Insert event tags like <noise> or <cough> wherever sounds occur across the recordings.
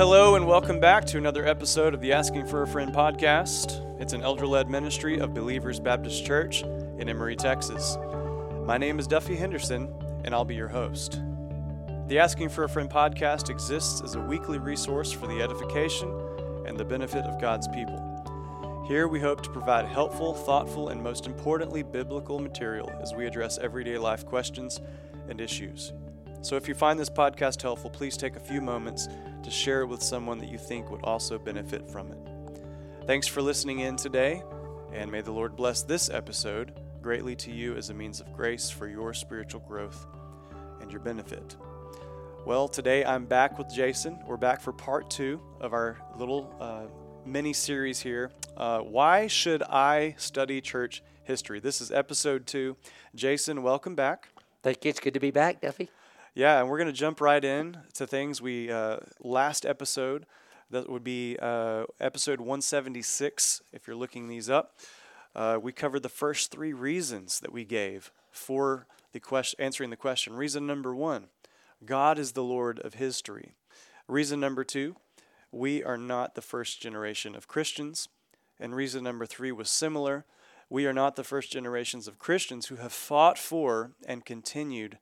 hello, and welcome back to another episode of the Asking for a Friend podcast. It's an elder led ministry of Believers Baptist Church in Emory, Texas. My name is Duffey Henderson, and I'll be your host. The Asking for a Friend podcast exists as a weekly resource for the edification and the benefit of God's people. Here we hope to provide helpful, thoughtful, and most importantly, biblical material as we address everyday life questions and issues. So if you find this podcast helpful, please take a few moments to share it with someone that you think would also benefit from it. Thanks for listening in today, and may the Lord bless this episode greatly to you as a means of grace for your spiritual growth and your benefit. Well, today I'm back with Jason. We're back for part two of our little uh, mini series here. Uh, Why should I study church history? This is episode two. Jason, welcome back. Thank you. It's good to be back, Duffey. Yeah, and we're going to jump right in to things we uh, last episode. That would be uh, episode 176. If you're looking these up, uh, we covered the first three reasons that we gave for the question, answering the question. Reason number one: God is the Lord of history. Reason number two: we are not the first generation of Christians. And reason number three was similar. We are not the first generations of Christians who have fought for and continued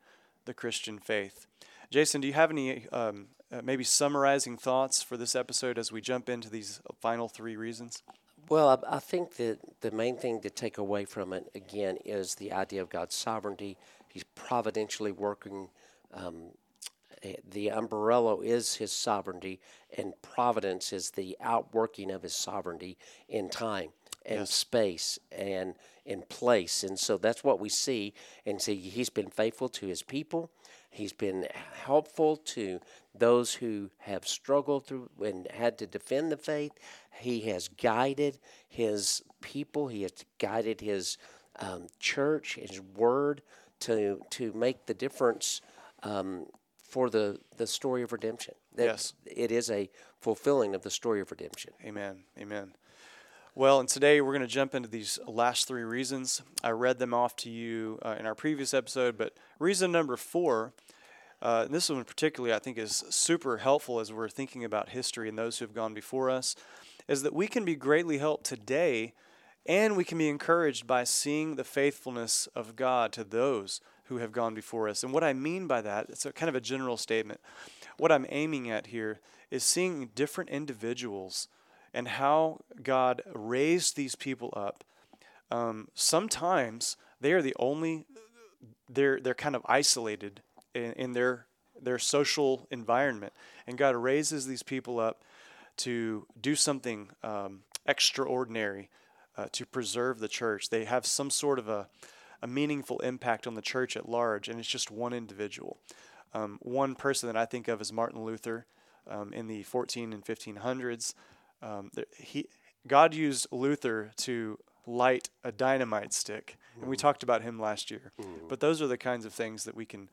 the Christian faith. Jason, do you have any um, uh, maybe summarizing thoughts for this episode as we jump into these final three reasons? Well, I, I think that the main thing to take away from it, again, is the idea of God's sovereignty. He's providentially working. Um, eh, the umbrella is his sovereignty, and providence is the outworking of his sovereignty in time and Yes. space and in place. And so that's what we see. And see, he's been faithful to his people. He's been helpful to those who have struggled through and had to defend the faith. He has guided his people. He has guided his um, church, his word, to to make the difference um, for the the story of redemption. That Yes. it is a fulfilling of the story of redemption. Amen. Amen. Well, and today we're going to jump into these last three reasons. I read them off to you uh, in our previous episode, but reason number four, uh, this one particularly I think is super helpful as we're thinking about history and those who have gone before us, is that we can be greatly helped today and we can be encouraged by seeing the faithfulness of God to those who have gone before us. And what I mean by that, it's a kind of a general statement. What I'm aiming at here is seeing different individuals and how God raised these people up. Um, sometimes they are the only they're they're kind of isolated in, in their their social environment, and God raises these people up to do something um, extraordinary uh, to preserve the church. They have some sort of a a meaningful impact on the church at large, and it's just one individual. Um, one person that I think of is Martin Luther um, in the 14 and 1500s. Um, he, God used Luther to light a dynamite stick, and we talked about him last year. But those are the kinds of things that we can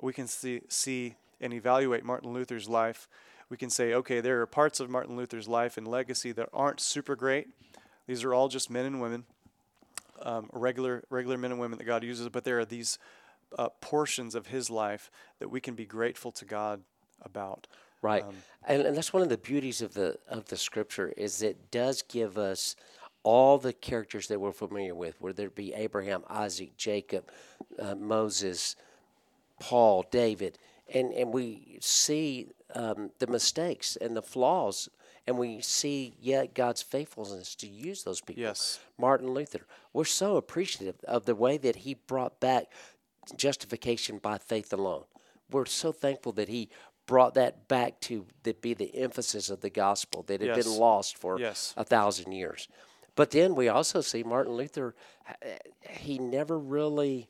we can see see and evaluate Martin Luther's life. We can say, okay, there are parts of Martin Luther's life and legacy that aren't super great. These are all just men and women um, regular regular men and women that God uses, but there are these uh, portions of His life that we can be grateful to God about. Right, and, and that's one of the beauties of the of the scripture is it does give us all the characters that we're familiar with, whether it be Abraham, Isaac, Jacob, uh, Moses, Paul, David, and and we see um, the mistakes and the flaws, and we see yet God's faithfulness to use those people. Yes. Martin Luther. We're so appreciative of the way that he brought back justification by faith alone. We're so thankful that he brought that back to the, be the emphasis of the gospel that had Yes. been lost for Yes. a thousand years. But then we also see Martin Luther, he never really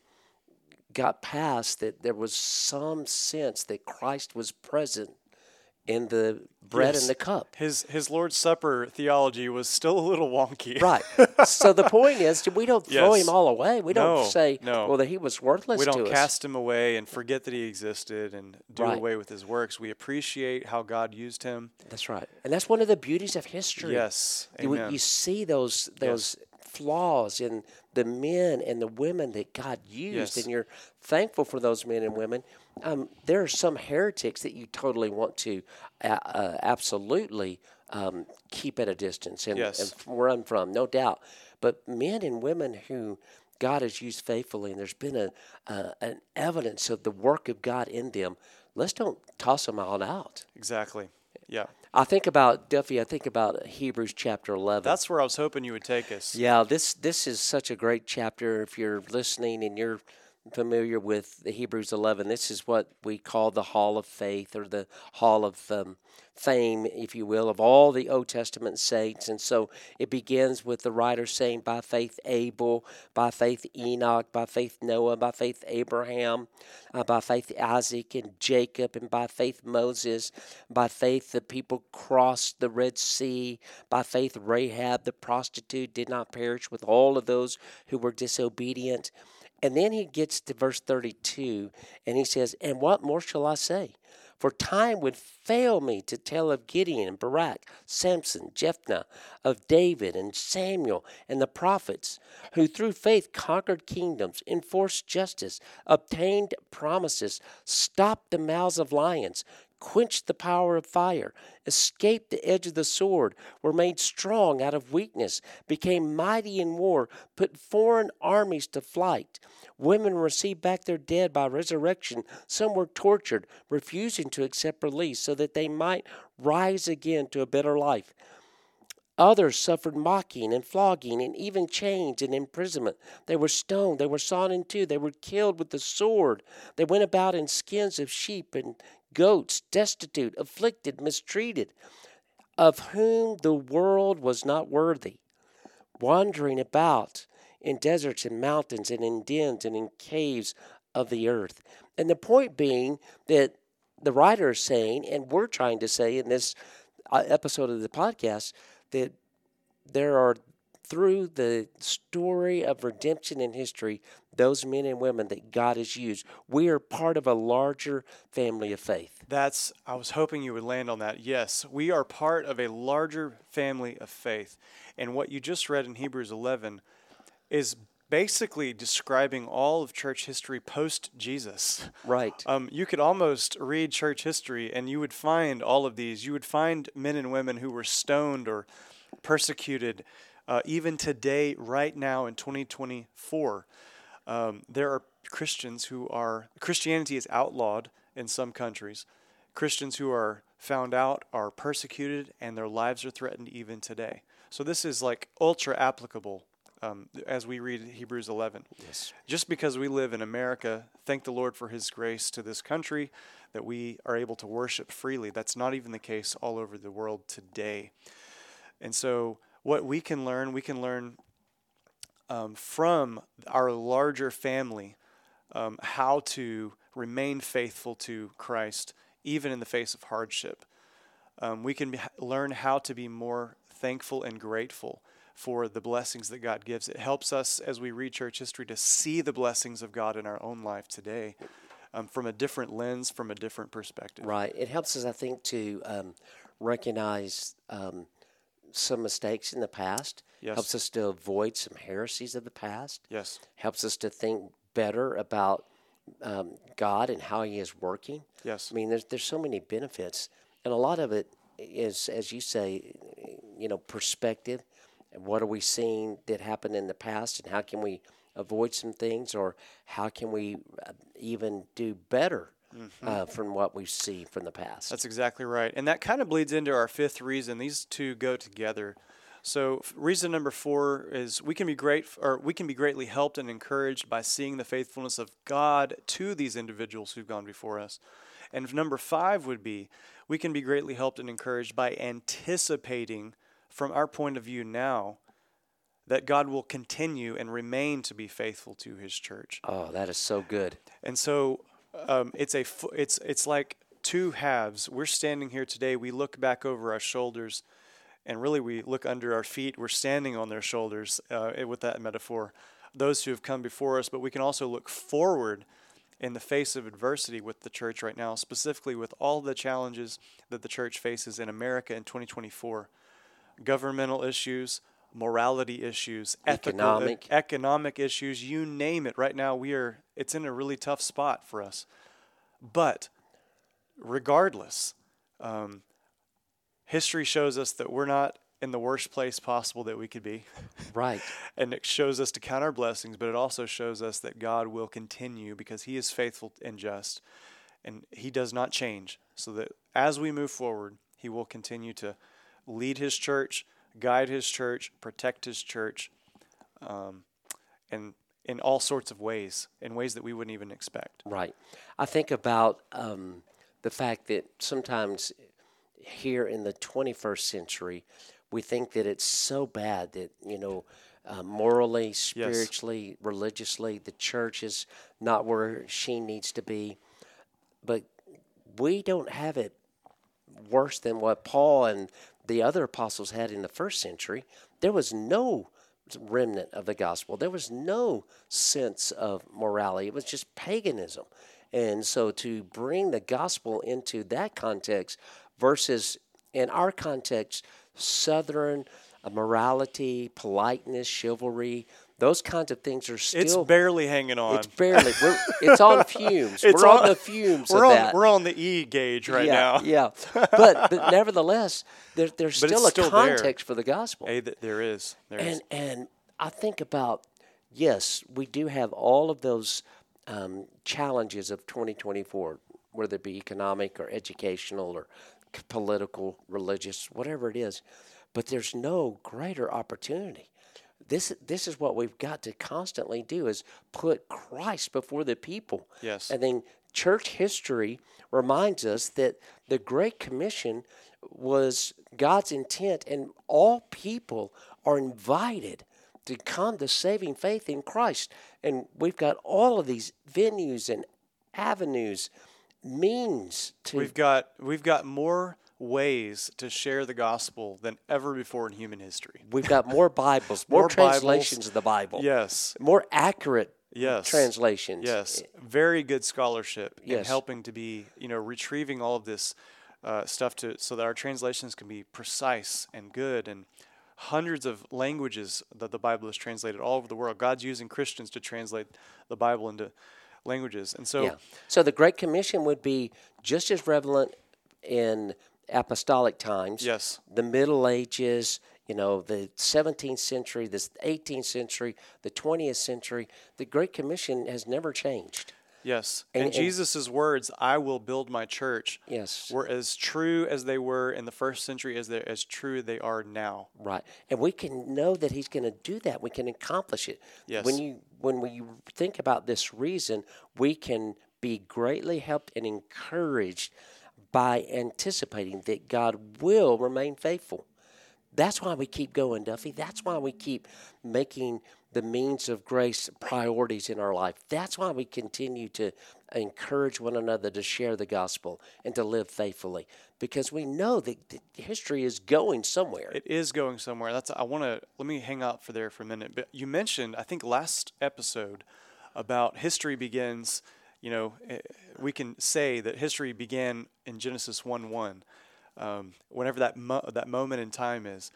got past that there was some sense that Christ was present in the bread Yes. and the cup. His His Lord's Supper theology was still a little wonky. Right. <laughs> so the point is, we don't throw Yes. him all away. We don't No, say, no. well, that he was worthless we don't us. cast him away and forget that he existed and do Right. away with his works. We appreciate how God used him. That's right. And that's one of the beauties of history. Yes. You, Amen. you see those those flaws in the men and the women that God used, Yes. and you're thankful for those men and women. Um, there are some heretics that you totally want to uh, uh, absolutely um, keep at a distance and, Yes. and run from, no doubt. But men and women who God has used faithfully, and there's been a uh, an evidence of the work of God in them. Let's don't toss them all out. Exactly. Yeah. I think about Duffey. I think about Hebrews chapter eleven. That's where I was hoping you would take us. Yeah, this this is such a great chapter. If you're listening and you're familiar with the Hebrews 11, this is what we call the Hall of Faith or the Hall of um, Fame, if you will, of all the Old Testament saints. And so it begins with the writer saying, "By faith Abel, by faith Enoch, by faith Noah, by faith Abraham, uh, by faith Isaac and Jacob, and by faith Moses. By faith the people crossed the Red Sea. By faith Rahab the prostitute did not perish with all of those who were disobedient." And then he gets to verse 32 and he says, And what more shall I say? For time would fail me to tell of Gideon and Barak, Samson, Jephthah, of David and Samuel and the prophets, who through faith conquered kingdoms, enforced justice, obtained promises, stopped the mouths of lions, quenched the power of fire, escaped the edge of the sword, were made strong out of weakness, became mighty in war, put foreign armies to flight. Women received back their dead by resurrection. Some were tortured, refusing to accept release so that they might rise again to a better life. Others suffered mocking and flogging and even chains and imprisonment. They were stoned, they were sawn in two, they were killed with the sword. They went about in skins of sheep and goats, destitute, afflicted, mistreated, of whom the world was not worthy, wandering about in deserts and mountains and in dens and in caves of the earth. And the point being that the writer is saying, and we're trying to say in this uh, episode of the podcast, that there are through the story of redemption in history, those men and women that God has used. We are part of a larger family of faith. That's, I was hoping you would land on that. Yes, we are part of a larger family of faith. And what you just read in Hebrews 11 is basically describing all of church history post Jesus. Right. Um, you could almost read church history and you would find all of these. You would find men and women who were stoned or persecuted. Uh, even today, right now in 2024, um, there are Christians who are, Christianity is outlawed in some countries. Christians who are found out are persecuted and their lives are threatened even today. So this is like ultra applicable um, as we read Hebrews 11. Yes. Just because we live in America, thank the Lord for His grace to this country that we are able to worship freely. That's not even the case all over the world today. And so, what we can learn, we can learn um, from our larger family um, how to remain faithful to Christ, even in the face of hardship. Um, we can be, learn how to be more thankful and grateful for the blessings that God gives. It helps us as we read church history to see the blessings of God in our own life today um, from a different lens, from a different perspective. Right. It helps us, I think, to um, recognize um, some mistakes in the past. Yes. Helps us to avoid some heresies of the past. Yes. Helps us to think better about um, God and how He is working. Yes. I mean, there's there's so many benefits, and a lot of it is, as you say, you know, perspective. And what are we seeing that happened in the past, and how can we avoid some things, or how can we uh, even do better uh, from what we see from the past? That's exactly right. And that kind of bleeds into our fifth reason. These two go together. So reason number 4 is we can be great or we can be greatly helped and encouraged by seeing the faithfulness of God to these individuals who've gone before us. And number 5 would be we can be greatly helped and encouraged by anticipating from our point of view now that God will continue and remain to be faithful to his church. oh, that is so good. And so um, it's a it's it's like two halves. We're standing here today. We look back over our shoulders, and really we look under our feet. We're standing on their shoulders uh, with that metaphor. Those who have come before us, but we can also look forward in the face of adversity with the church right now, specifically with all the challenges that the church faces in America in 2024 governmental issues, morality issues, ethical, Economic. economic issues, you name it. Right now, we are it's in a really tough spot for us. But regardless, um, history shows us that we're not in the worst place possible that we could be. Right. <laughs> and it shows us to count our blessings, but it also shows us that God will continue because He is faithful and just, and He does not change. So that as we move forward, He will continue to lead His church, guide His church, protect His church, um, and in all sorts of ways, in ways that we wouldn't even expect. Right. I think about um, the fact that sometimes here in the 21st century, we think that it's so bad that, you know, uh, morally, spiritually, religiously, the church is not where she needs to be. But we don't have it worse than what Paul and the other apostles had in the first century. There was no remnant of the gospel. There was no sense of morality. It was just paganism. And so to bring the gospel into that context versus in our context, Southern morality, politeness, chivalry, those kinds of things are still. It's barely hanging on. It's barely. We're, it's on <laughs> fumes. It's we're on, on- the fumes we're of on that. we're on the E gauge right yeah, now. yeah. <laughs> But, but nevertheless, there, there's still a still there. context for the gospel. There is. There is. And and I think about yes, we do have all of those um, challenges of 2024, whether it be economic or educational or political, religious, whatever it is. But there's no greater opportunity. This this is what we've got to constantly do is put Christ before the people. Yes. And then church history reminds us that the Great Commission was God's intent, and all people are invited to come to saving faith in Christ. And we've got all of these venues and avenues, means to. We've got we've got more ways to share the gospel than ever before in human history. we've got more <laughs> Bibles, more, More Bibles. translations of the Bible, Yes. more accurate Yes. translations. Yes. Very good scholarship in helping to be, you know, retrieving all of this uh, stuff to so that our translations can be precise and good and hundreds of languages that the Bible is translated all over the world. God's using Christians to translate the Bible into languages. And so Yeah. So the Great Commission would be just as relevant in apostolic times. Yes. The Middle Ages, you know, the 17th century, the 18th century, the 20th century. The Great Commission has never changed. Yes. And- And, Jesus' words, I will build my church, Yes. were as true as they were in the first century as they're as true they are now. Right. And we can know that he's going to do that. We can accomplish it. Yes. When you when we think about this reason, we can be greatly helped and encouraged by anticipating that God will remain faithful. That's why we keep going, Duffey. That's why we keep making the means of grace priorities in our life. That's why we continue to encourage one another to share the gospel and to live faithfully because we know that history is going somewhere. It is going somewhere. That's I want to let me hang out for there for a minute. But you mentioned I think last episode about history begins. You know, eh, we can say that history began in Genesis one one, um, whenever that mo- that moment in time is.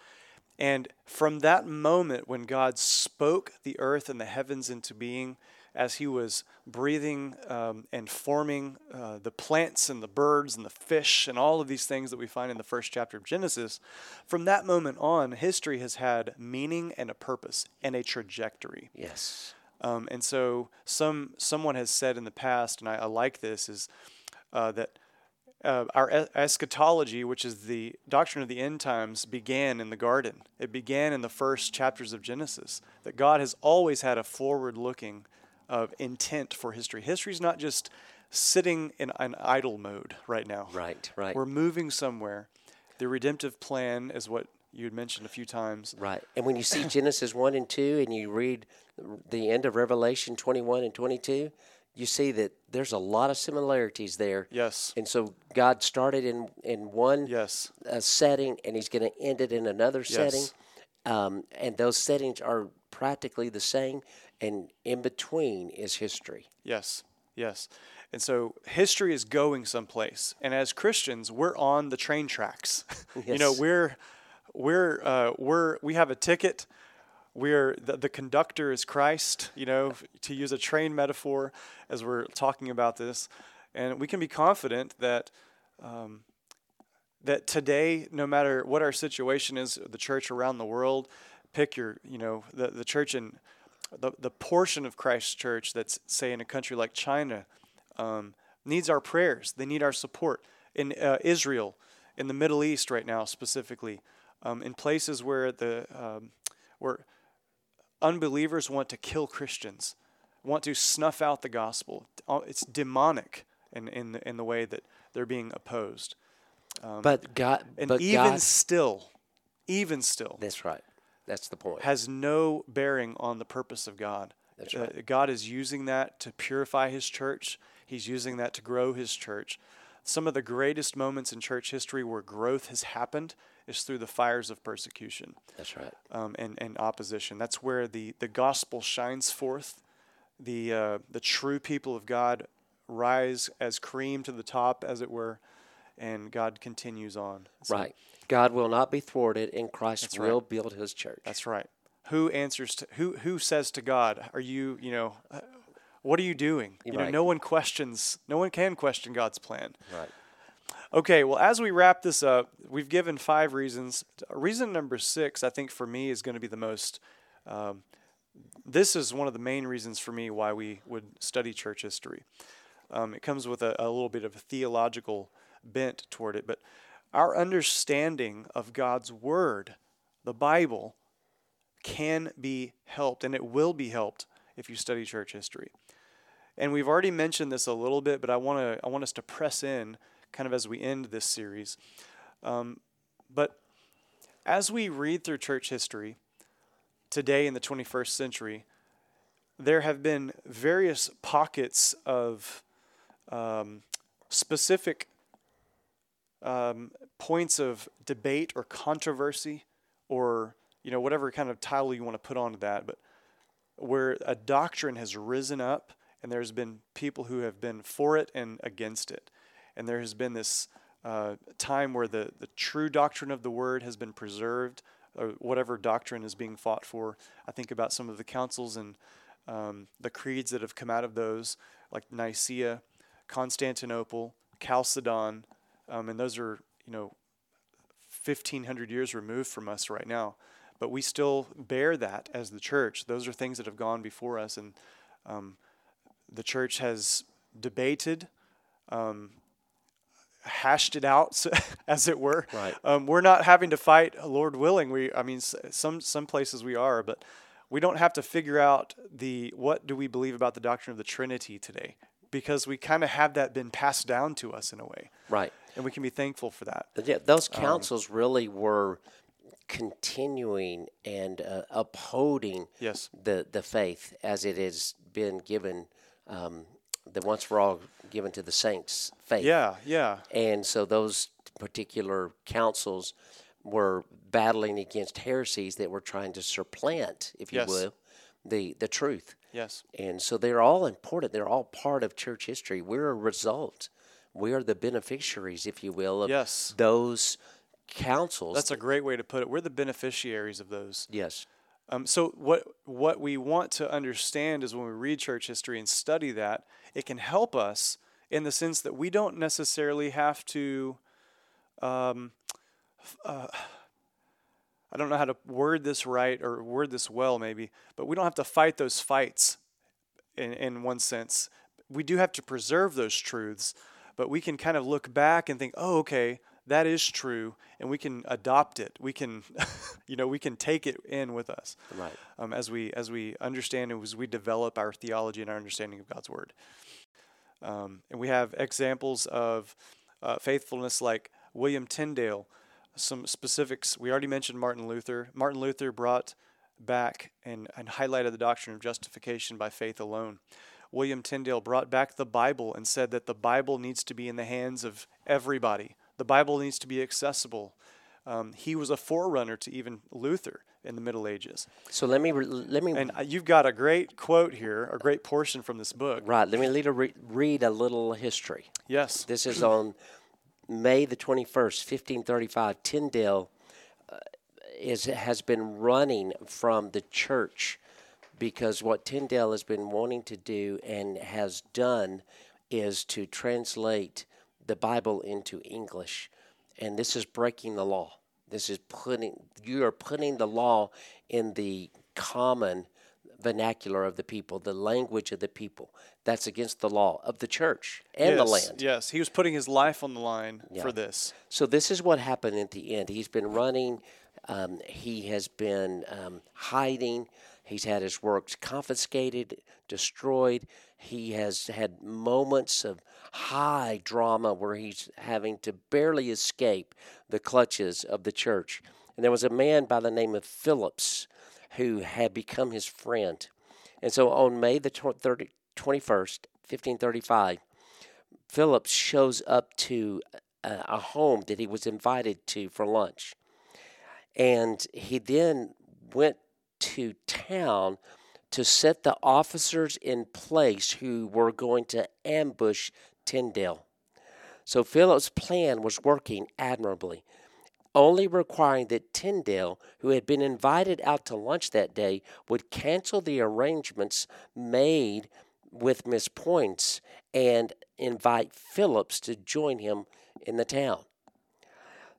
And from that moment when God spoke the earth and the heavens into being, as He was breathing um, and forming uh, the plants and the birds and the fish and all of these things that we find in the first chapter of Genesis, from that moment on, history has had meaning and a purpose and a trajectory. yes. Um, and so, some someone has said in the past, and I, I like this, is uh, that uh, our es- eschatology, which is the doctrine of the end times, began in the garden. It began in the first chapters of Genesis. That God has always had a forward-looking uh, intent for history. History is not just sitting in an idle mode right now. Right, right. We're moving somewhere. The redemptive plan is what you had mentioned a few times. Right. And when you see Genesis 1 and 2 and you read the end of Revelation 21 and 22, you see that there's a lot of similarities there. Yes. And so God started in, in one Yes. uh, setting and he's going to end it in another setting. Um, and those settings are practically the same. And in between is history. Yes, yes. And so history is going someplace, and as Christians, we're on the train tracks. yes. <laughs> you know, we're we're uh, we're we have a ticket. We're the, the conductor is Christ. You know, to use a train metaphor, as we're talking about this, And we can be confident that um, that today, no matter what our situation is, the church around the world, pick your, you know, the, the church in the, the portion of Christ's church that's, say, in a country like China, um, needs our prayers. They need our support. In uh, Israel, in the Middle East right now specifically, um, in places where the um, where unbelievers want to kill Christians, want to snuff out the gospel. Uh, it's demonic in in the, in the way that they're being opposed. Um, but God, and but even God, still, even still, that's right. That's the point. Has no bearing on the purpose of God. That's right. Uh, God is using that to purify His church. He's using that to grow His church. Some of the greatest moments in church history where growth has happened is through the fires of persecution. That's right. Um, and, and opposition. That's where the, the gospel shines forth. The, uh, the true people of God rise as cream to the top, as it were, and God continues on. So right. God will not be thwarted, and Christ will right. build His church. That's right. Who answers to who? Who says to God, "Are you? You know, what are you doing?" You right. know, no one questions. No one can question God's plan. Right. Okay, well, as we wrap this up, we've given five reasons. Reason number six, I think, for me, is going to be the most. Um, this is one of the main reasons for me why we would study church history. Um, it comes with a, a little bit of a theological bent toward it, but our understanding of God's Word, the Bible, can be helped, and it will be helped if you study church history. And we've already mentioned this a little bit, but I want to I want us to press in kind of as we end this series. Um, but as we read through church history today in the 21st century, there have been various pockets of um, specific um, points of debate or controversy or you know whatever kind of title you want to put onto that but where a doctrine has risen up and there's been people who have been for it and against it. And there has been this uh, time where the, the true doctrine of the word has been preserved or whatever doctrine is being fought for. I think about some of the councils and um, the creeds that have come out of those like nicaea constantinople chalcedon um, and those are you know 1500 years removed from us right now. But we still bear that as the church. Those are things that have gone before us and um, the church has debated um, hashed it out <laughs> as it were right. Um, we're not having to fight lord willing we i mean some some places we are but we don't have to figure out the what do we believe about the doctrine of the trinity today because we kind of have that been passed down to us in a way right and we can be thankful for that. Yeah, those um, councils um, really were continuing and uh, upholding yes. the the faith as it has been given, um, the once for all given to the saints faith. Yeah, yeah. And so those particular councils were battling against heresies that were trying to supplant, if you yes. will, the the truth. Yes. And so they're all important. They're all part of church history. We're a result we are the beneficiaries, if you will, of yes. those councils. That's a great way to put it. We're the beneficiaries of those. Yes. Um, so what what we want to understand is when we read church history and study that, it can help us in the sense that we don't necessarily have to. Um, uh, I don't know how to word this right or word this well, maybe, but we don't have to fight those fights. In in one sense, we do have to preserve those truths, but we can kind of look back and think, oh, okay, that is true, and we can adopt it. We can, <laughs> you know, we can take it in with us, right? Um, as we as we understand and as we develop our theology and our understanding of God's word. Um, and we have examples of uh, faithfulness like William Tyndale. Some specifics we already mentioned. Martin Luther. Martin Luther brought back and, and highlighted the doctrine of justification by faith alone. William Tyndale brought back the Bible and said that the Bible needs to be in the hands of everybody. The Bible needs to be accessible. Um, he was a forerunner to even Luther in the Middle Ages. So let me re- let me and uh, you've got a great quote here, a great portion from this book. Right. Let me read a, re- read a little history. Yes. This is on May the twenty first, fifteen thirty five. Tyndale uh, is has been running from the church because what Tyndale has been wanting to do and has done is to translate the Bible into English. And this is breaking the law. This is putting, you are putting the law in the common vernacular of the people, the language of the people. That's against the law of the church and yes, the land. Yes, he was putting his life on the line Yeah. for this. So this is what happened at the end. He's been running. Um, he has been um, hiding. He's had his works confiscated, destroyed. He has had moments of high drama where he's having to barely escape the clutches of the church. And there was a man by the name of Phillips who had become his friend. And so on May the tw- 30, 21st, 1535, Phillips shows up to a home that he was invited to for lunch. And he then went to town to set the officers in place who were going to ambush Tyndale. So Phillips' plan was working admirably, only requiring that Tyndale, who had been invited out to lunch that day, would cancel the arrangements made with Miss Poyntz and invite Phillips to join him in the town.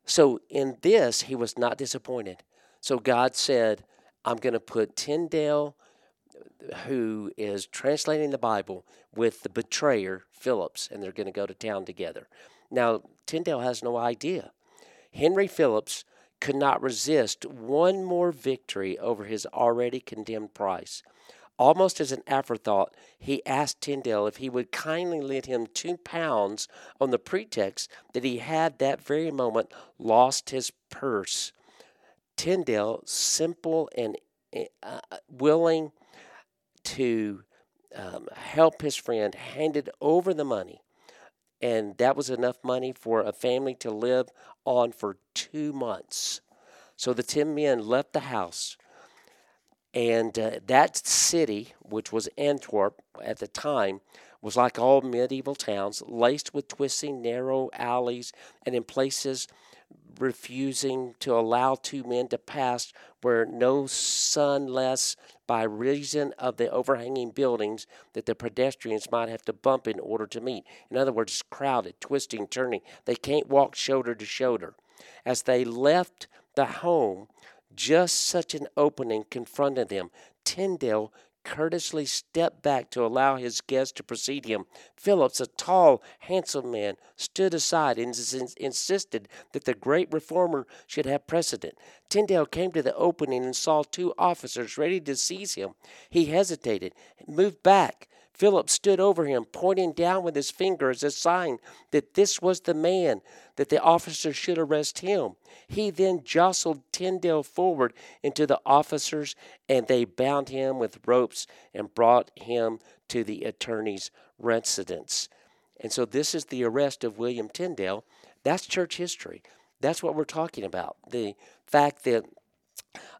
So in this, he was not disappointed. So God said, I'm going to put Tyndale, who is translating the Bible, with the betrayer, Phillips, and they're going to go to town together. Now, Tyndale has no idea. Henry Phillips could not resist one more victory over his already condemned price. Almost as an afterthought, he asked Tyndale if he would kindly lend him two pounds on the pretext that he had that very moment lost his purse. Tyndale, simple and uh, willing to um, help his friend, handed over the money. And that was enough money for a family to live on for two months. So the 10 men left the house. And uh, that city, which was Antwerp at the time, was like all medieval towns, laced with twisting, narrow alleys, and in places refusing to allow two men to pass where no sun less by reason of the overhanging buildings that the pedestrians might have to bump in order to meet. In other words, crowded, twisting, turning. They can't walk shoulder to shoulder. As they left the home, just such an opening confronted them. Tyndale courteously stepped back to allow his guest to precede him. Phillips, a tall, handsome man, stood aside and ins- insisted that the great reformer should have precedent. Tyndale came to the opening and saw two officers ready to seize him. He hesitated, moved back. Phillips stood over him, pointing down with his finger as a sign that this was the man, that the officer should arrest him. He then jostled Tyndale forward into the officers, and they bound him with ropes and brought him to the attorney's residence. And so, this is the arrest of William Tyndale. That's church history. That's what we're talking about. The fact that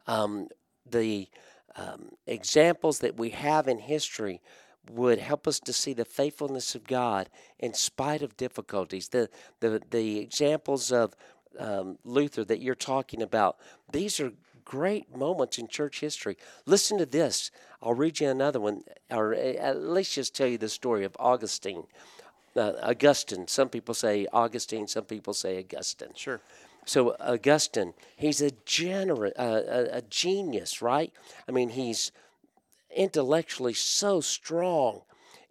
um, the um, examples that we have in history would help us to see the faithfulness of God in spite of difficulties. The the the examples of um, Luther that you're talking about, these are great moments in church history. Listen to this. I'll read you another one, or at least just tell you the story of Augustine. Uh, Augustine. Some people say Augustine. Some people say Augustine. Sure. So Augustine, he's a generous, uh, a, a genius, right? I mean, he's intellectually so strong,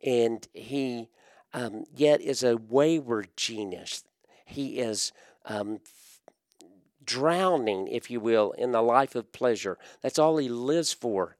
and he um, yet is a wayward genius. He is um, drowning, if you will, in the life of pleasure. That's all he lives for.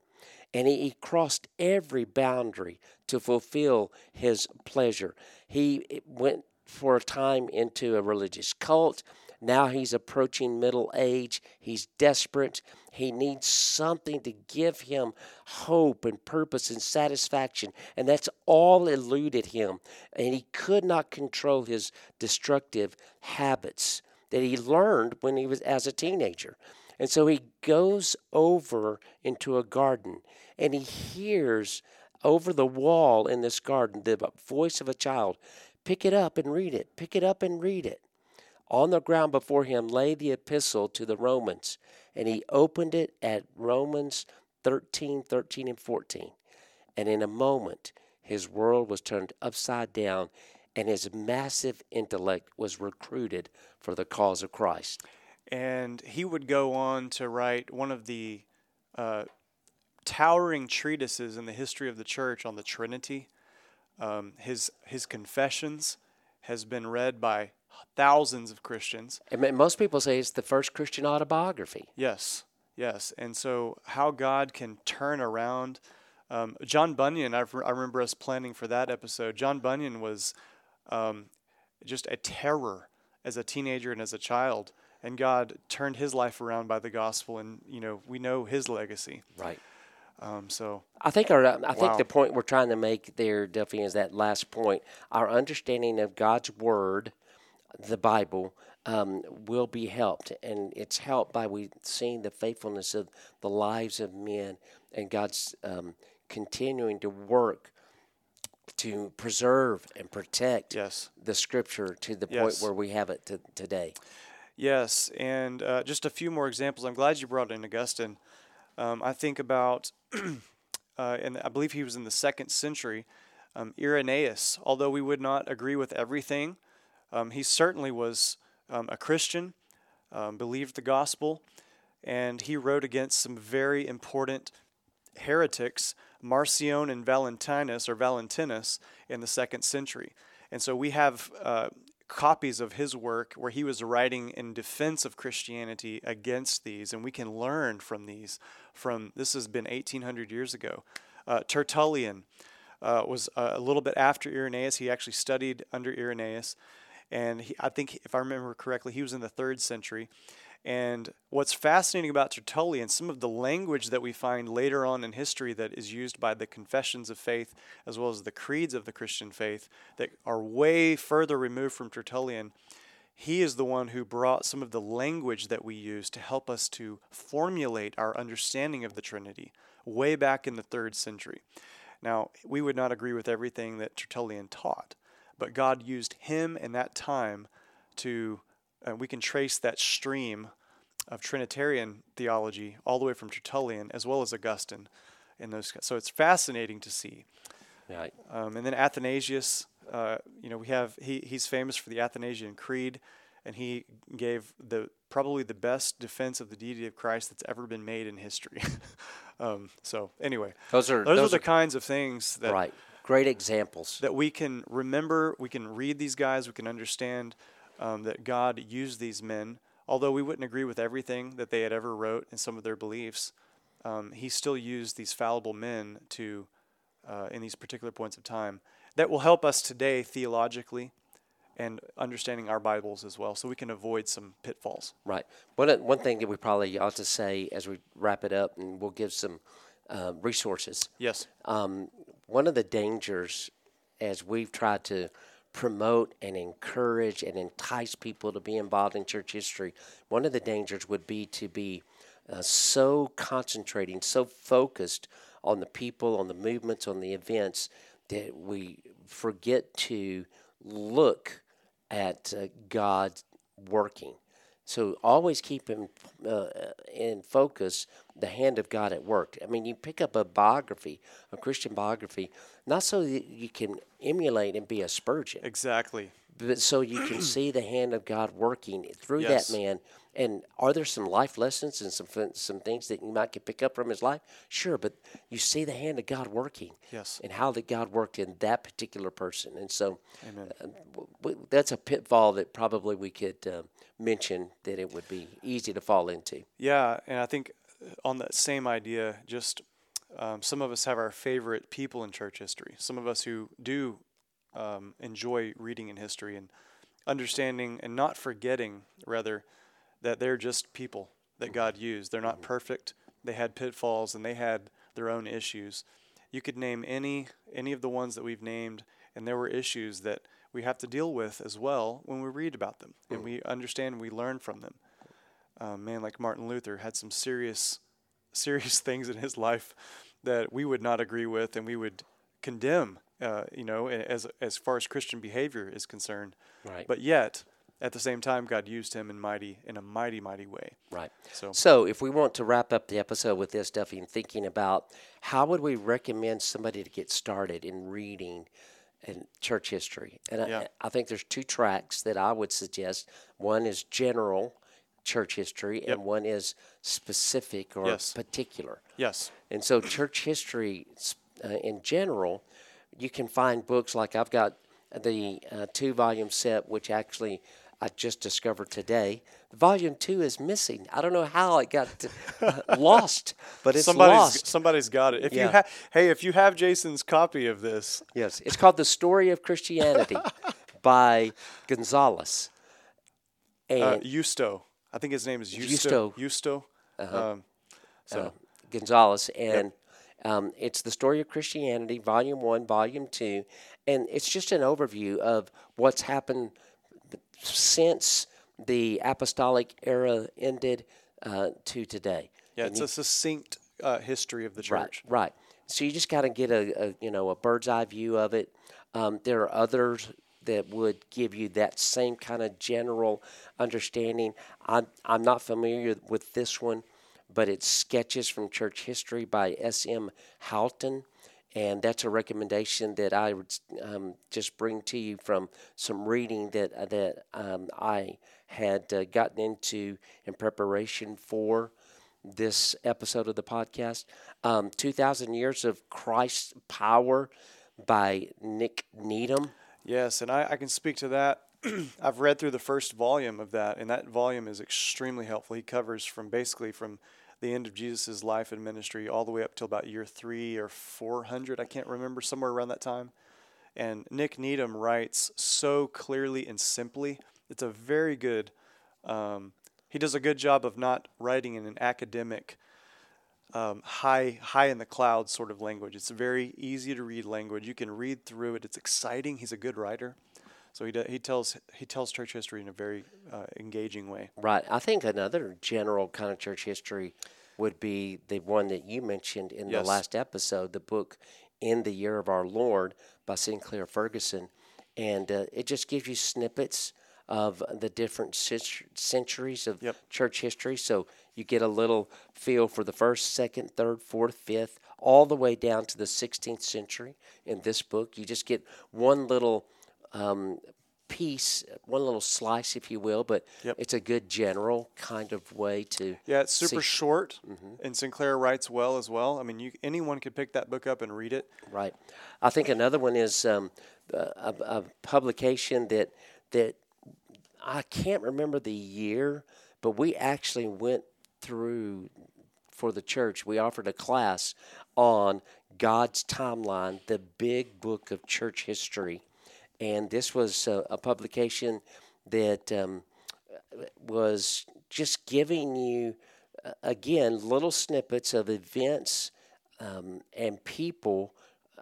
And he, he crossed every boundary to fulfill his pleasure. He went for a time into a religious cult. Now he's approaching middle age. He's desperate. He needs something to give him hope and purpose and satisfaction. And that's all eluded him. And he could not control his destructive habits that he learned when he was as a teenager. And so he goes over into a garden and he hears over the wall in this garden the voice of a child pick it up and read it, pick it up and read it. On the ground before him lay the epistle to the Romans, and he opened it at Romans 13, 13, and 14. And in a moment, his world was turned upside down, and his massive intellect was recruited for the cause of Christ. And he would go on to write one of the uh, towering treatises in the history of the church on the Trinity. Um, his his confessions has been read by thousands of Christians. And most people say it's the first Christian autobiography. Yes, yes. And so, how God can turn around. Um, John Bunyan, I, re- I remember us planning for that episode. John Bunyan was um, just a terror as a teenager and as a child. And God turned his life around by the gospel, and you know we know his legacy. Right. Um, so I think our I think Wow. the point we're trying to make there, Duffey, is that last point. Our understanding of God's word, the Bible, um, will be helped, and it's helped by we seeing the faithfulness of the lives of men and God's um, continuing to work to preserve and protect yes, the Scripture to the point where we have it to, today. yes, and uh, just a few more examples. I'm glad you brought in Augustine. Um, I think about, <clears throat> uh, and I believe he was in the second century. Um, Irenaeus, although we would not agree with everything, um, he certainly was um, a Christian, um, believed the gospel, and he wrote against some very important heretics, Marcion and Valentinus or Valentinus in the second century. And so we have uh, copies of his work where he was writing in defense of Christianity against these, and we can learn from these. From this has been 1800 years ago. Uh, Tertullian uh, was uh, a little bit after Irenaeus. He actually studied under Irenaeus, and he, I think, if I remember correctly, he was in the third century. And what's fascinating about Tertullian, some of the language that we find later on in history that is used by the confessions of faith as well as the creeds of the Christian faith that are way further removed from Tertullian, he is the one who brought some of the language that we use to help us to formulate our understanding of the Trinity way back in the third century. Now, we would not agree with everything that Tertullian taught, but God used him in that time to, uh, we can trace that stream of Trinitarian theology all the way from Tertullian as well as Augustine. In those, so it's fascinating to see. Right. Um, and then Athanasius, uh, you know, we have he, he's famous for the Athanasian Creed, and he gave the probably the best defense of the deity of Christ that's ever been made in history. <laughs> um, so anyway, Those are those, those are the kinds of things that right. Great examples. that we can remember. We can read these guys. We can understand um, that God used these men, although we wouldn't agree with everything that they had ever wrote and some of their beliefs. Um, he still used these fallible men to, uh, in these particular points of time, that will help us today theologically and understanding our Bibles as well, so we can avoid some pitfalls. Right. One one thing that we probably ought to say as we wrap it up, and we'll give some uh, resources. Yes. Um, one of the dangers, as we've tried to promote and encourage and entice people to be involved in church history, one of the dangers would be to be uh, so concentrating, so focused on the people, on the movements, on the events that we forget to look at uh, God working. So always keep in, uh, in focus the hand of God at work. I mean, you pick up a biography, a Christian biography, not so that you can emulate and be a Spurgeon, Exactly. but so you can see the hand of God working through Yes. that man. And are there some life lessons and some some things that you might get pick up from his life? Sure, but you see the hand of God working. Yes. And how that God worked in that particular person. And so Amen. uh, that's a pitfall that probably we could uh, mention that it would be easy to fall into. Yeah, and I think uh, on that same idea, just um, some of us have our favorite people in church history. Some of us who do um, enjoy reading in history and understanding and not forgetting, rather, that they're just people that God used. They're not perfect. They had pitfalls and they had their own issues. You could name any any of the ones that we've named, and there were issues that we have to deal with as well when we read about them and we understand we learn from them uh, man like Martin Luther had some serious, serious <laughs> things in his life that we would not agree with and we would condemn. Uh, you know, as as far as Christian behavior is concerned. Right. But yet, at the same time, God used him in mighty in a mighty mighty way. Right. So So, if we want to wrap up the episode with this, Duffey, and thinking about how would we recommend somebody to get started in reading in church history? And Yeah. I, I think there's two tracks that I would suggest. One is general church history, Yep. and one is specific or Yes. particular. yes, And so, church history uh, in general, you can find books like I've got the uh, two volume set, which actually I just discovered today. Volume two is missing. I don't know how it got to, uh, lost, but it's somebody's lost. somebody's got it. If you ha- hey, if you have Jason's copy of this, Yes, it's called The Story of Christianity <laughs> by Gonzalez. And uh, Justo, I think his name is Justo. Justo. Um, so uh, Gonzalez, and um, it's the story of Christianity, Volume One, Volume Two, and it's just an overview of what's happened since the apostolic era ended uh, to today. yeah, And it's you- a succinct uh, history of the Right, church. right. So you just got to get a, a you know a bird's eye view of it. Um, there are others that would give you that same kind of general understanding. I'm I'm not familiar with this one, but it's Sketches from Church History by S. M. Houghton. And that's a recommendation that I would um, just bring to you from some reading that that um, I had uh, gotten into in preparation for this episode of the podcast. Um, 2,000 Years of Christ's Power by Nick Needham. Yes, and I, I can speak to that. <clears throat> I've read through the first volume of that, and that volume is extremely helpful. He covers from basically from the end of Jesus' life and ministry all the way up till about year three or 400. I can't remember, somewhere around that time. And Nick Needham writes so clearly and simply. It's a very good, um, he does a good job of not writing in an academic, um, high high in the clouds sort of language. It's very easy to read language. You can read through it. It's exciting. He's a good writer, so he he tells he tells church history in a very uh, engaging way. Right. I think another general kind of church history would be the one that you mentioned in Yes. the last episode, the book In the Year of Our Lord by Sinclair Ferguson. And uh, it just gives you snippets of the different cent- centuries of Yep. church history. So you get a little feel for the first, second, third, fourth, fifth, all the way down to the 16th century in this book. You just get one little um, piece, one little slice, if you will, but Yep. it's a good general kind of way to. Yeah, it's super See- Mm-hmm. short, and Sinclair writes well as well. I mean, you, anyone could pick that book up and read it. Right. I think another one is um, a, a publication that that I can't remember the year, but we actually went through for the church. We offered a class on God's timeline, the big book of church history, and this was a, a publication that um, was just giving you uh, again little snippets of events um, and people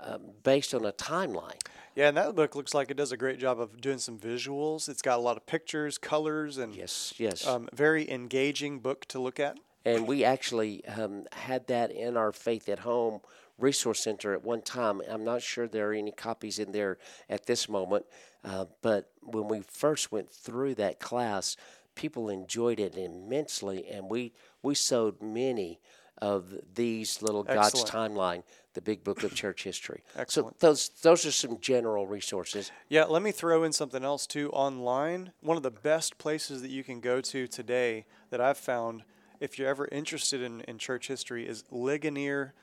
um, based on a timeline. Yeah, and that book looks like it does a great job of doing some visuals. It's got a lot of pictures, colors, and Yes, yes. um, very engaging book to look at. and we actually um, had that in our Faith at Home Resource Center at one time. I'm not sure there are any copies in there at this moment, uh, but when we first went through that class, people enjoyed it immensely, and we we sowed many of these little God's timeline, the Big Book of Church History. Excellent. So those those are some general resources. Yeah, let me throw in something else too. Online, one of the best places that you can go to today that I've found, if you're ever interested in, in church history, is Ligonier.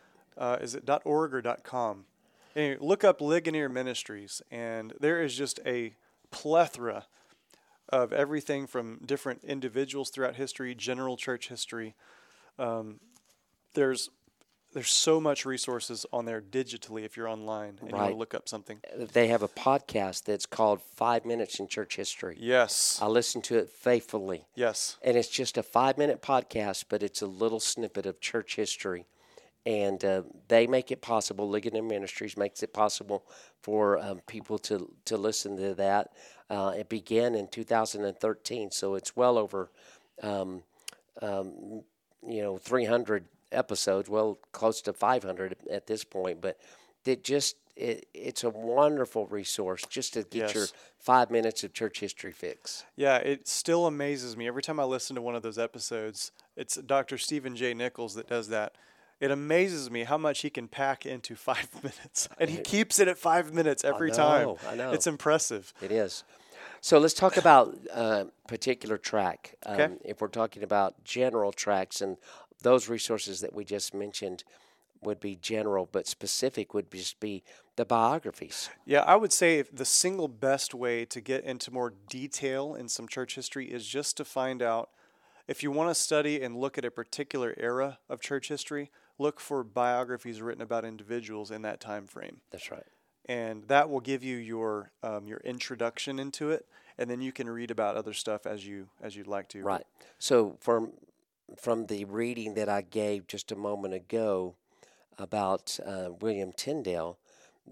Uh, is it .org or .com? Anyway, look up Ligonier Ministries, and there is just a plethora of everything from different individuals throughout history, general church history. Um, there's there's so much resources on there digitally if you're online and you want Right. to look up something. They have a podcast that's called Five Minutes in Church History. Yes. I listen to it faithfully. Yes. And it's just a five minute podcast, but it's a little snippet of church history. And uh, they make it possible, Ligonier Ministries makes it possible for um, people to, to listen to that. Uh, it began in 2013, so it's well over, um, um, you know, 300 episodes, well, close to 500 at this point. But it just it, it's a wonderful resource just to get your five minutes of church history fix. Yeah, it still amazes me every time I listen to one of those episodes. It's Dr. Stephen J. Nichols that does that. It amazes me how much he can pack into <laughs> five minutes, and he keeps it at five minutes every time. know, I know. It's impressive. It is. So let's talk about uh, particular track. Um, Okay. If we're talking about general tracks, and those resources that we just mentioned would be general, but specific would just be the biographies. Yeah, I would say the single best way to get into more detail in some church history is just to find out if you want to study and look at a particular era of church history, look for biographies written about individuals in that time frame. That's right. and that will give you your um, your introduction into it, and then you can read about other stuff as you as you'd like to. Right. So from from the reading that I gave just a moment ago about uh, William Tyndale,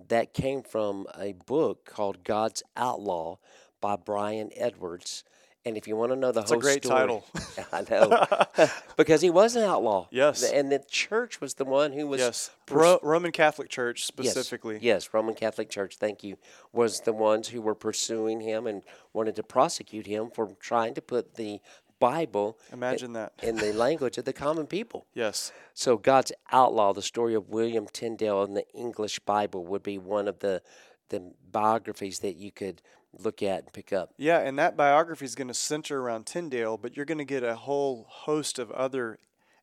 that came from a book called God's Outlaw by Brian Edwards. And if you want to know the It's a whole great story, title. <laughs> I know, <laughs> because he was an outlaw. Yes. and the church was the one who was Yes, Ro- Roman Catholic Church specifically. Yes, Roman Catholic Church, thank you, was the ones who were pursuing him and wanted to prosecute him for trying to put the Bible Imagine that. in the language of the common people. Yes. So God's outlaw, the story of William Tyndale in the English Bible would be one of the the biographies that you could look at and pick up. Yeah, and that biography is going to center around Tyndale, but you're going to get a whole host of other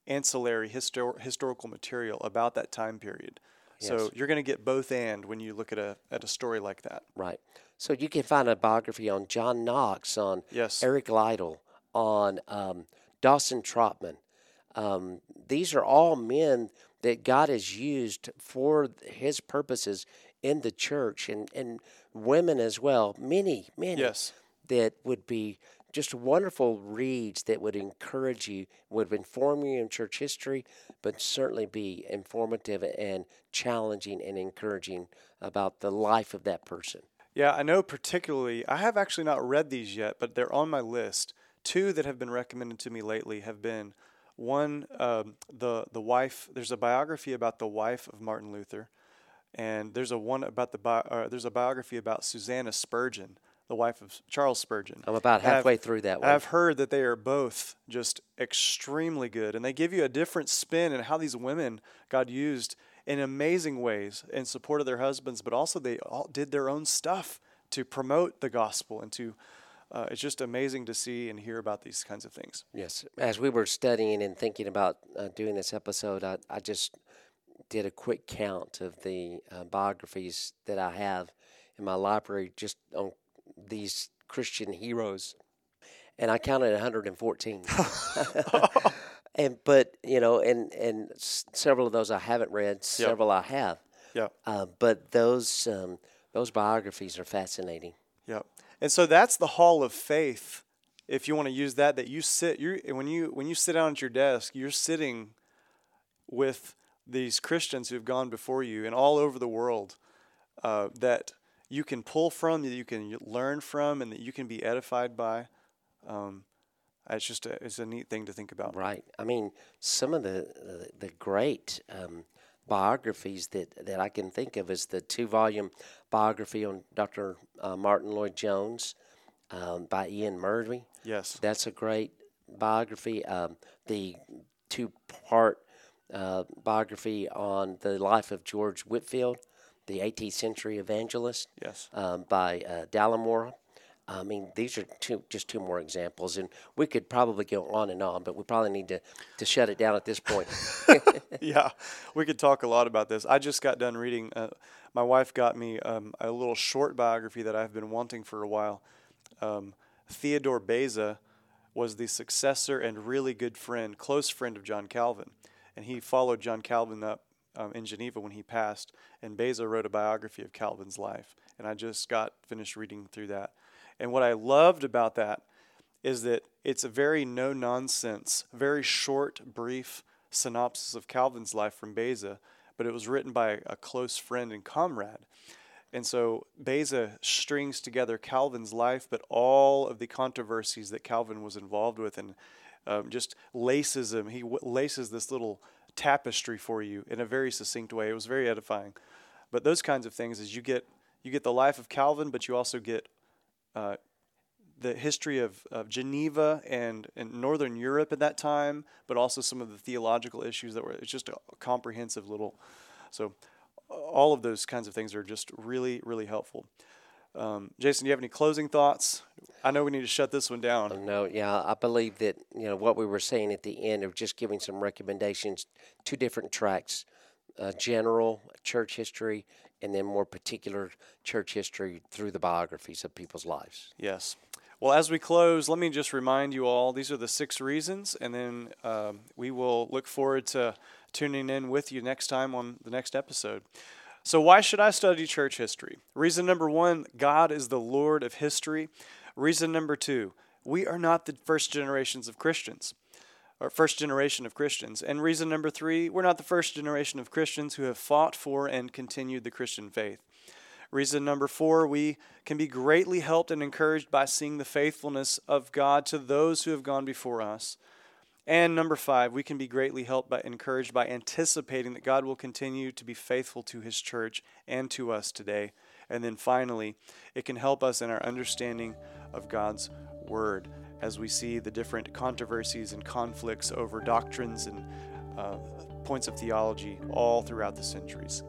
ancillary histor- historical material about that time period. So you're going to get both and when you look at a at a story like that. Right. So you can find a biography on John Knox, on Yes. Eric Liddell, on um, Dawson Trotman. Um, these are all men that God has used for his purposes in the church and, and women as well. Many, many Yes. that would be just wonderful reads that would encourage you, would inform you in church history, but certainly be informative and challenging and encouraging about the life of that person. Yeah, I know particularly, I have actually not read these yet, but they're on my list. Two that have been recommended to me lately have been one, um, the, the wife, there's a biography about the wife of Martin Luther, and there's a one about the, bi- uh, there's a biography about Susanna Spurgeon, the wife of Charles Spurgeon. I'm about And I've- halfway through that one. I've heard that they are both just extremely good, and they give you a different spin in how these women God used in amazing ways in support of their husbands, but also they all did their own stuff to promote the gospel and to. Uh, it's just amazing to see and hear about these kinds of things. Yes. As we were studying and thinking about uh, doing this episode, I, I just did a quick count of the uh, biographies that I have in my library just on these Christian heroes. And I counted 114. <laughs> <laughs> and but you know, and and s- several of those I haven't read. Several I have. Yeah, Uh, but those um, those biographies are fascinating. yeah. And so that's the hall of faith. If you want to use that, that you sit, you when you when you sit down at your desk, you're sitting with these Christians who have gone before you and all over the world uh, that you can pull from, that you can learn from, and that you can be edified by. Um, it's just a, it's a neat thing to think about. Right. I mean, some of the the great um, biographies that, that I can think of is the two volume biography on Dr. Uh, Martyn Lloyd Jones um, by Iain Murray. Yes. That's a great biography. Um, the two part uh, biography on the life of George Whitefield, the 18th century evangelist Yes. um, by uh, Dallimore. I mean, these are two, just two more examples, and we could probably go on and on, but we probably need to, to shut it down at this point. <laughs> yeah, we could talk a lot about this. I just got done reading. Uh, my wife got me um, a little short biography that I've been wanting for a while. Um, Theodore Beza was the successor and really good friend, close friend of John Calvin, and he followed John Calvin up um, in Geneva when he passed. And Beza wrote a biography of Calvin's life, and I just got finished reading through that. And what I loved about that is that it's a very no nonsense, very short, brief synopsis of Calvin's life from Beza, but it was written by a close friend and comrade. And so Beza strings together Calvin's life, but all of the controversies that Calvin was involved with, and um, just laces them. He w- laces this little tapestry for you in a very succinct way. It was very edifying. But those kinds of things is you get you get the life of Calvin, but you also get uh, the history of, of Geneva and, and Northern Europe at that time, but also some of the theological issues that were. It's just a comprehensive little. So all of those kinds of things are just really really helpful. Um, Jason, do you have any closing thoughts? I know we need to shut this one down. No, yeah, I believe that you know what we were saying at the end of just giving some recommendations, two different tracks, uh, general church history, and then more particular church history through the biographies of people's lives. Yes. Well, as we close, let me just remind you all these are the six reasons, and then um, we will look forward to tuning in with you next time on the next episode. So, why should I study church history? Reason number one God is the Lord of history. Reason number two we are not the first generations of Christians, or first generation of Christians. And reason number three we're not the first generation of Christians who have fought for and continued the Christian faith. Reason number four, we can be greatly helped and encouraged by seeing the faithfulness of God to those who have gone before us. And number five, we can be greatly helped by encouraged by anticipating that God will continue to be faithful to his church and to us today. And then finally, it can help us in our understanding of God's word as we see the different controversies and conflicts over doctrines and uh, points of theology all throughout the centuries.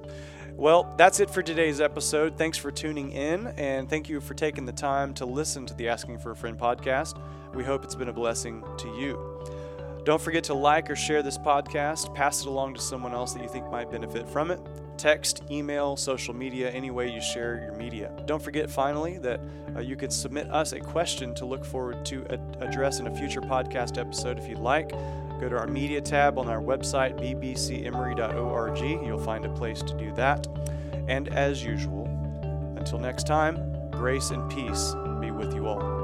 Well, that's it for today's episode. Thanks for tuning in, and thank you for taking the time to listen to the Asking for a Friend podcast. We hope it's been a blessing to you. Don't forget to like or share this podcast. Pass it along to someone else that you think might benefit from it. Text, email, social media, any way you share your media. Don't forget, finally, that uh, you can submit us a question to look forward to ad- address in a future podcast episode if you'd like. Go to our media tab on our website, bbcemory.org. You'll find a place to do that. And as usual, until next time, grace and peace be with you all.